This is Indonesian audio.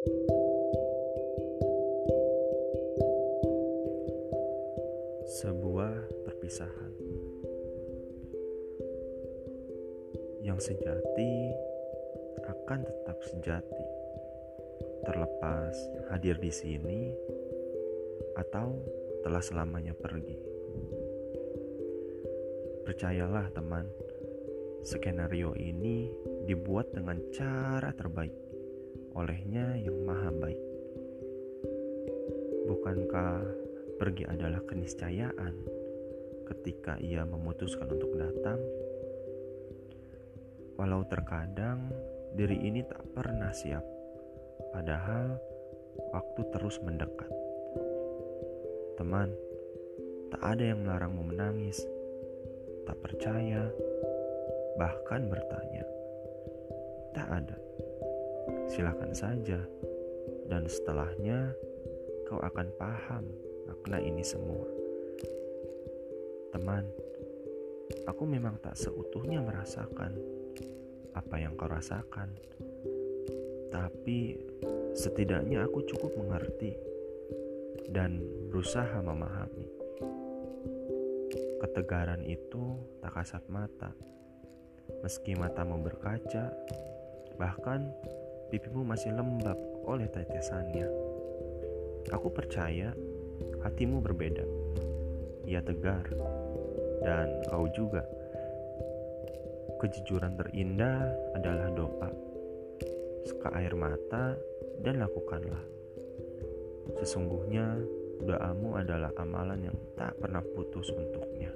Sebuah perpisahan yang sejati akan tetap sejati, terlepas hadir di sini atau telah selamanya pergi. Percayalah, teman, skenario ini dibuat dengan cara terbaik olehnya yang maha baik. Bukankah pergi adalah keniscayaan ketika ia memutuskan untuk datang. Walau terkadang diri ini tak pernah siap, padahal waktu terus mendekat. Teman, tak ada yang melarangmu menangis, tak percaya, bahkan bertanya. Tak ada. Silakan saja, dan setelahnya kau akan paham makna ini semua. Teman, aku memang tak seutuhnya merasakan apa yang kau rasakan. Tapi setidaknya aku cukup mengerti dan berusaha memahami. Ketegaran itu tak kasat mata. Meski matamu berkaca, bahkan pipimu masih lembab oleh tetesannya. Aku percaya hatimu berbeda. Ia tegar, dan kau juga. Kejujuran terindah adalah doa. Suka air mata dan lakukanlah. Sesungguhnya doamu adalah amalan yang tak pernah putus untuknya.